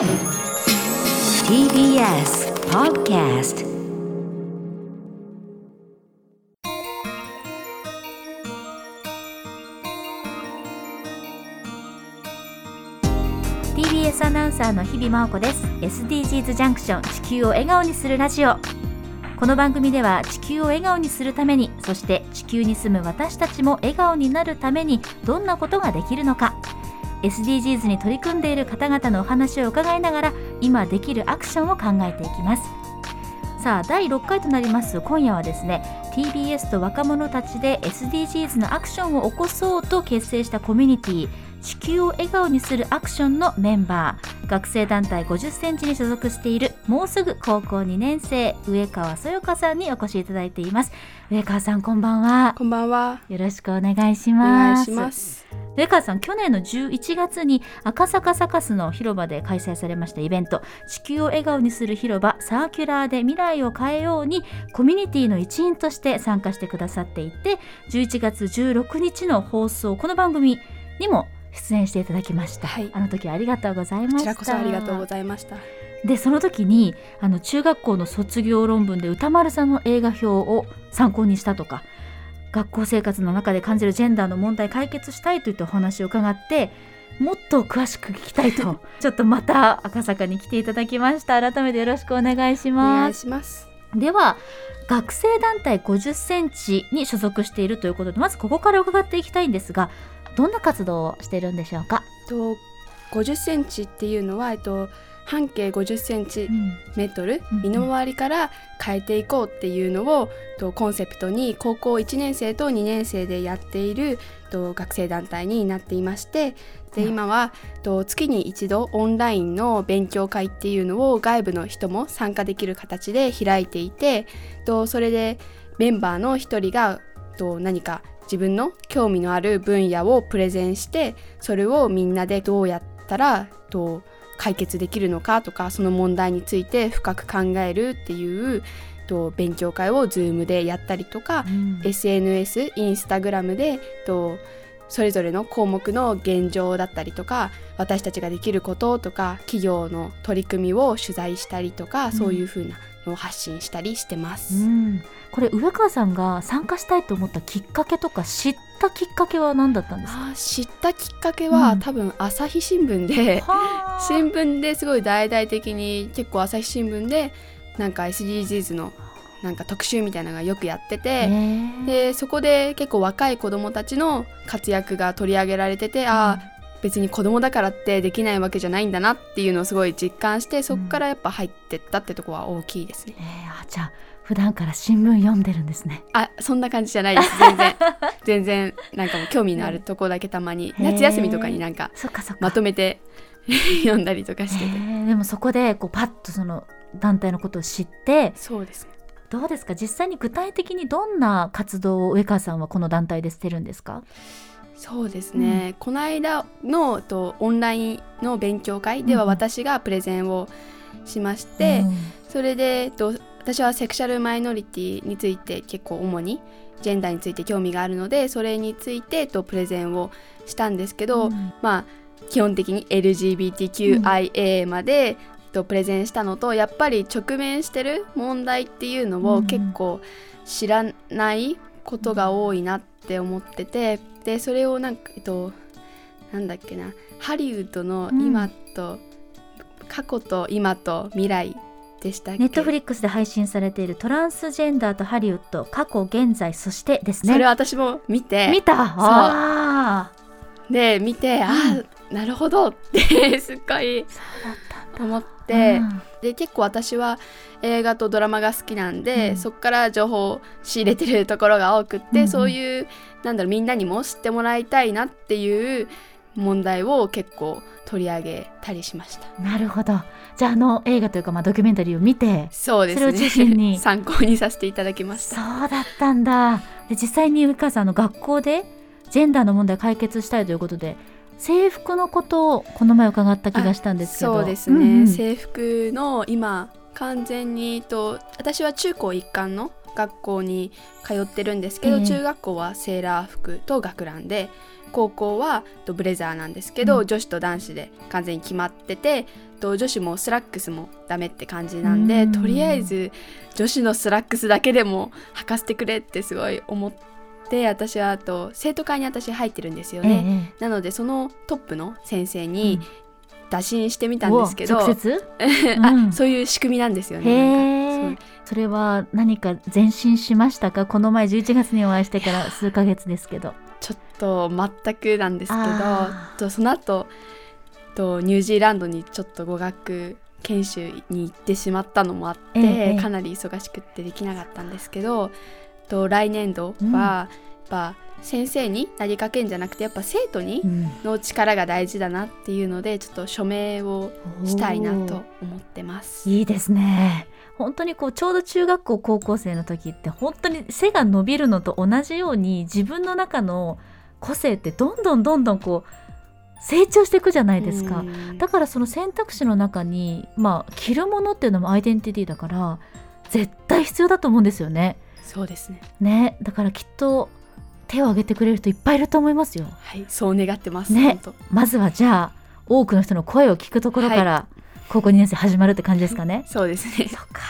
TBS Podcast TBS アナウンサーの日々真央子です。SDGs ジャンクション地球を笑顔にするラジオ。この番組では地球を笑顔にするためにそして地球に住む私たちも笑顔になるためにどんなことができるのか。SDGs に取り組んでいる方々のお話を伺いながら今できるアクションを考えていきます。さあ第6回となります。今夜はですね TBS と若者たちで SDGs のアクションを起こそうと結成したコミュニティ地球を笑顔にするアクションのメンバー。学生団体50センチに所属しているもうすぐ高校2年生上川そよかさんにお越しいただいています。上川さんこんばんは。こんばんは。よろしくお願いしおます。願いします。上川さん去年の11月に赤坂サカスの広場で開催されましたイベント「地球を笑顔にする広場サーキュラーで未来を変えよう」にコミュニティの一員として参加してくださっていて11月16日の放送この番組にも出演していただきました、はい。あの時はありがとうございました。こちらこそありがとうございました。でその時にあの中学校の卒業論文で歌丸さんの映画表を参考にしたとか学校生活の中で感じるジェンダーの問題解決したいといったお話を伺ってもっと詳しく聞きたいと ちょっとまた赤坂に来ていただきました。改めてよろしくお願いしお願いますします。では学生団体50センチに所属しているということでまずここから伺っていきたいんですがどんな活動をしているんでしょうか、と50センチっていうのはえっと半径50センチメートル身の回りから変えていこうっていうのをとコンセプトに高校1年生と2年生でやっていると学生団体になっていましてでうん。今はと月に一度オンラインの勉強会っていうのを外部の人も参加できる形で開いていてとそれでメンバーの一人がと何か自分の興味のある分野をプレゼンしてそれをみんなでどうやったらと解決できるのかとかその問題について深く考えるっていうと勉強会を Zoom でやったりとか、うん。SNS インスタグラムでとそれぞれの項目の現状だったりとか私たちができることとか企業の取り組みを取材したりとか、そういう風なのを発信したりしてます。うん、これ上川さんが参加したいと思ったきっかけとか知ったきっかけは何だったんですか？知ったきっかけは、うん。多分朝日新聞ではあ。新聞ですごい大々的に結構朝日新聞でなんか SDGs のなんか特集みたいなのがよくやってて、でそこで結構若い子どもたちの活躍が取り上げられてて、ああ別に子供だからってできないわけじゃないんだなっていうのをすごい実感してそこからやっぱ入ってったってとこは大きいですね。えーあじゃあ普段から新聞読んでるんですね。あそんな感じじゃないです。全然 全然なんかもう興味のあるとこだけたまにへー。夏休みとかになんかまとめて 読んだりとかしてて。でもそこでこうパッとその団体のことを知ってそうです。ねどうですか？実際に具体的にどんな活動を上川さんはこの団体でしてるんですか？そうですね、この間のとオンラインの勉強会ではうん。私がプレゼンをしまして、それでと私はセクシャルマイノリティについて結構主にジェンダーについて興味があるのでそれについてとプレゼンをしたんですけど、うん。まあ基本的に LGBTQIA まで、とプレゼンしたのとやっぱり直面してる問題っていうのうん。を結構知らないことが多いなって思っててでそれをなんかえっとなんだっけなハリウッドの今と、過去と今と未来でしたっけ？ネットフリックスで配信されているトランスジェンダーとハリウッド過去現在そしてですね。それ私も見て。見た？あで見て、ああなるほどって すっごい思って、うんで結構私は映画とドラマが好きなんで、うん。そこから情報を仕入れてるところが多くって、うんうん。そういうなんだろうみんなにも知ってもらいたいなっていう問題を結構取り上げたりしました。なるほど。じゃああの映画というか、まあ、ドキュメンタリーを見てそうですね。それを中心に。参考にさせていただきましそたうだったんだ。で実際に上川さんあの学校でジェンダーの問題を解決したいということで制服のことをこの前伺った気がしたんですけど。そうですね、んうん。制服の今完全にと私は中高一貫の学校に通ってるんですけど、ええ中学校はセーラー服と学ランで高校はとブレザーなんですけど、うん。女子と男子で完全に決まっててと女子もスラックスもダメって感じなんで、うん。とりあえず女子のスラックスだけでも履かせてくれってすごい思って私はあと生徒会に私入ってるんですよね。えなのでそのトップの先生えに打診してみたんですけど、直接？あ うん。そういう仕組みなんですよへそれは何か前進しましたか？この前11月にお会いしてから数ヶ月ですけど。ちょっと全くなんですけどその後とニュージーランドにちょっと語学研修に行ってしまったのもあって、ええええ。かなり忙しくってできなかったんですけどと来年度うんはやっぱ先生になりかけんじゃなくてやっぱ生徒にうん。の力が大事だなっていうのでちょっと署名をしたいなと思ってます。いいですね本当にこうちょうど中学校高校生の時って本当に背が伸びるのと同じように自分の中の個性ってどんどんどんどんこう成長していくじゃないですか。うんだからその選択肢の中にまあ着るものっていうのもアイデンティティだから絶対必要だと思うんですよね。そうですね。ねだからきっと手を挙げてくれる人いっぱいいると思いますよ。はい、そう願ってます。ねまずはじゃあ多くの人の声を聞くところから、高校2年生始まるって感じですかね。そうですね。そっか。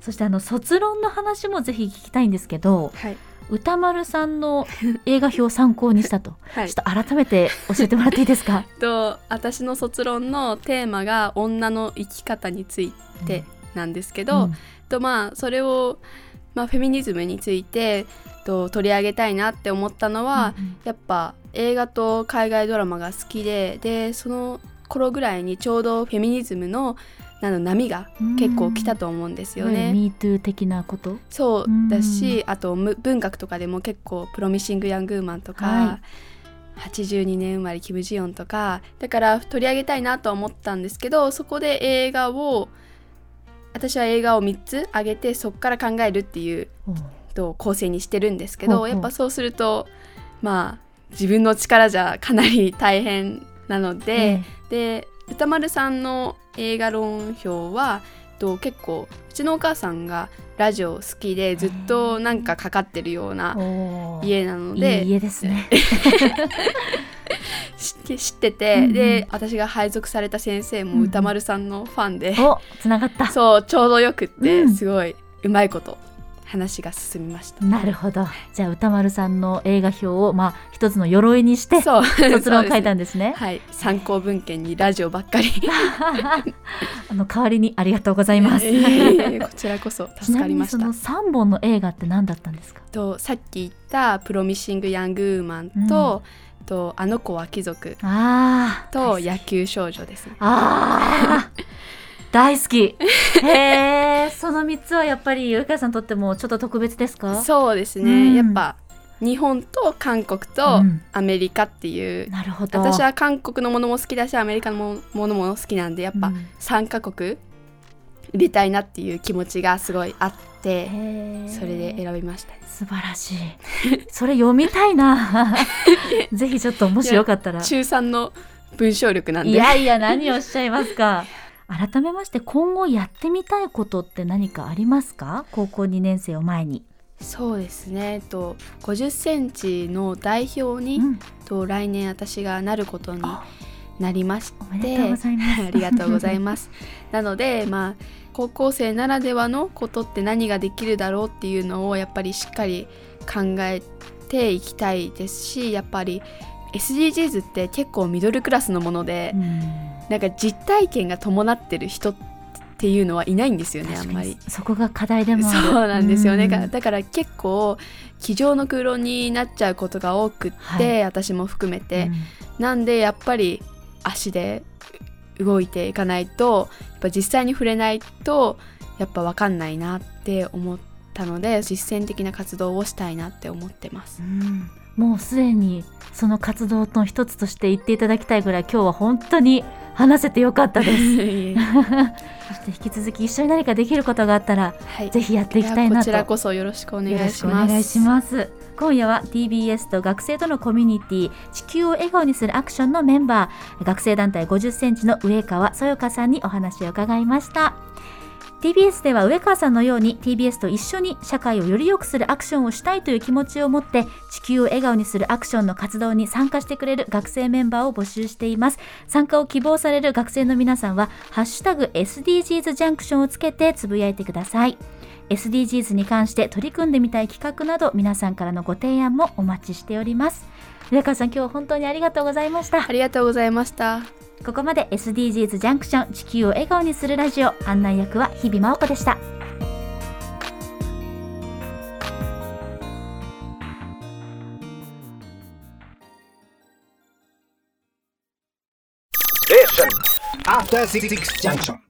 そしてあの卒論の話もぜひ聞きたいんですけどはい。歌丸さんの映画表を参考にしたと、はい。ちょっと改めて教えてもらっていいですか？と私の卒論のテーマが女の生き方についてなんですけど、うん。とまあそれを、まあ、フェミニズムについてと取り上げたいなって思ったのは、うん。やっぱ映画と海外ドラマが好きででその頃ぐらいにちょうどフェミニズムのあの波が結構来たと思うんですよね。MeToo 的なこと？そううんだしあとむ文学とかでも結構「プロミシング・ヤング・ウーマン」とか、は82年生まれキム・ジヨンとかだから取り上げたいなとは思ったんですけどそこで映画を私は映画を3つ挙げてそこから考えるっていうおうと構成にしてるんですけどやっぱそうするとまあ自分の力じゃかなり大変なので、で歌丸さんの映画論評はと結構うちのお母さんがラジオ好きでずっとなんかかかってるような家なのいでい家ですね。知っててて、うんうん。で私が配属された先生も歌丸さんのファンで、おつながった。そうちょうどよくって、うん。すごいうまいこと話が進みました。なるほど。じゃあ歌丸さんの映画表をまあ一つの鎧にしてそう。卒論を書いたんんですね。はい。参考文献にラジオばっかり。あの代わりにありがとうございます。いえいえいえこちらこそち助かりました。なみにその。3本の映画って何だったんですか？とさっき言った「プロミシング・ヤング・ウーマンと」とあの子は貴族」ああと「野球少女」ですね。ああ大好き。へえその3つはやっぱり及川さんにとってもちょっと特別ですか？そうですね、うん。やっぱ日本と韓国とうん。アメリカっていう、なるほど。私は韓国のものも好きだしアメリカのもものも好きなんでやっぱうん。3カ国入れたいなっていう気持ちがすごいあってへえそれで選びました。素晴らしい。それ読みたいな。ぜひちょっともしよかったら。中3の文章力なんで。いやいや何をおっしゃいますか 改めまして今後やってみたいことって何かありますか？高校2年生を前に、そうですね。えっと50センチの代表に、うん。と来年私がなることにあ。なりましおめでとうございます。ありがとうございます。なのでまあ高校生ならではのことって何ができるだろうっていうのをやっぱりしっかり考えていきたいですしやっぱり SDGs って結構ミドルクラスのもので、うんなんか実体験が伴ってる人っていうのはいないんですよねあんまり。そこが課題でもそうなんですよね、うん。だからだから結構机上の空論になっちゃうことが多くって、はい。私も含めて、うん。なんでやっぱり足で動いていかないとやっぱ実際に触れないとやっぱ分かんないなって思ったので実践的な活動をしたいなって思ってます。う。ん。もうすでにその活動の一つとして言っていただきたいぐらい今日は本当に話せてよかったです。そして引き続き一緒に何かできることがあったらはい、ぜひやっていきたいなことちらこそよろしくお願いします。よろしくお願いします。今夜は TBS と学生とのコミュニティ地球を笑顔にするアクションのメンバー学生団体50センチの上川そよかさんにお話を伺いました TBS では上川さんのように TBS と一緒に社会をより良くするアクションをしたいという気持ちを持って地球を笑顔にするアクションの活動に参加してくれる学生メンバーを募集しています。参加を希望される学生の皆さんはハッシュタグ SDGs ジャンクションをつけてつぶやいてください。SDGs に関して取り組んでみたい企画など皆さんからのご提案もお待ちしております。上川さん今日は本当にありがとうございました。ありがとうございました。ここまで SDGs ジャンクション地球を笑顔にするラジオ案内役は日々真央子でしたえ After 66 Junction.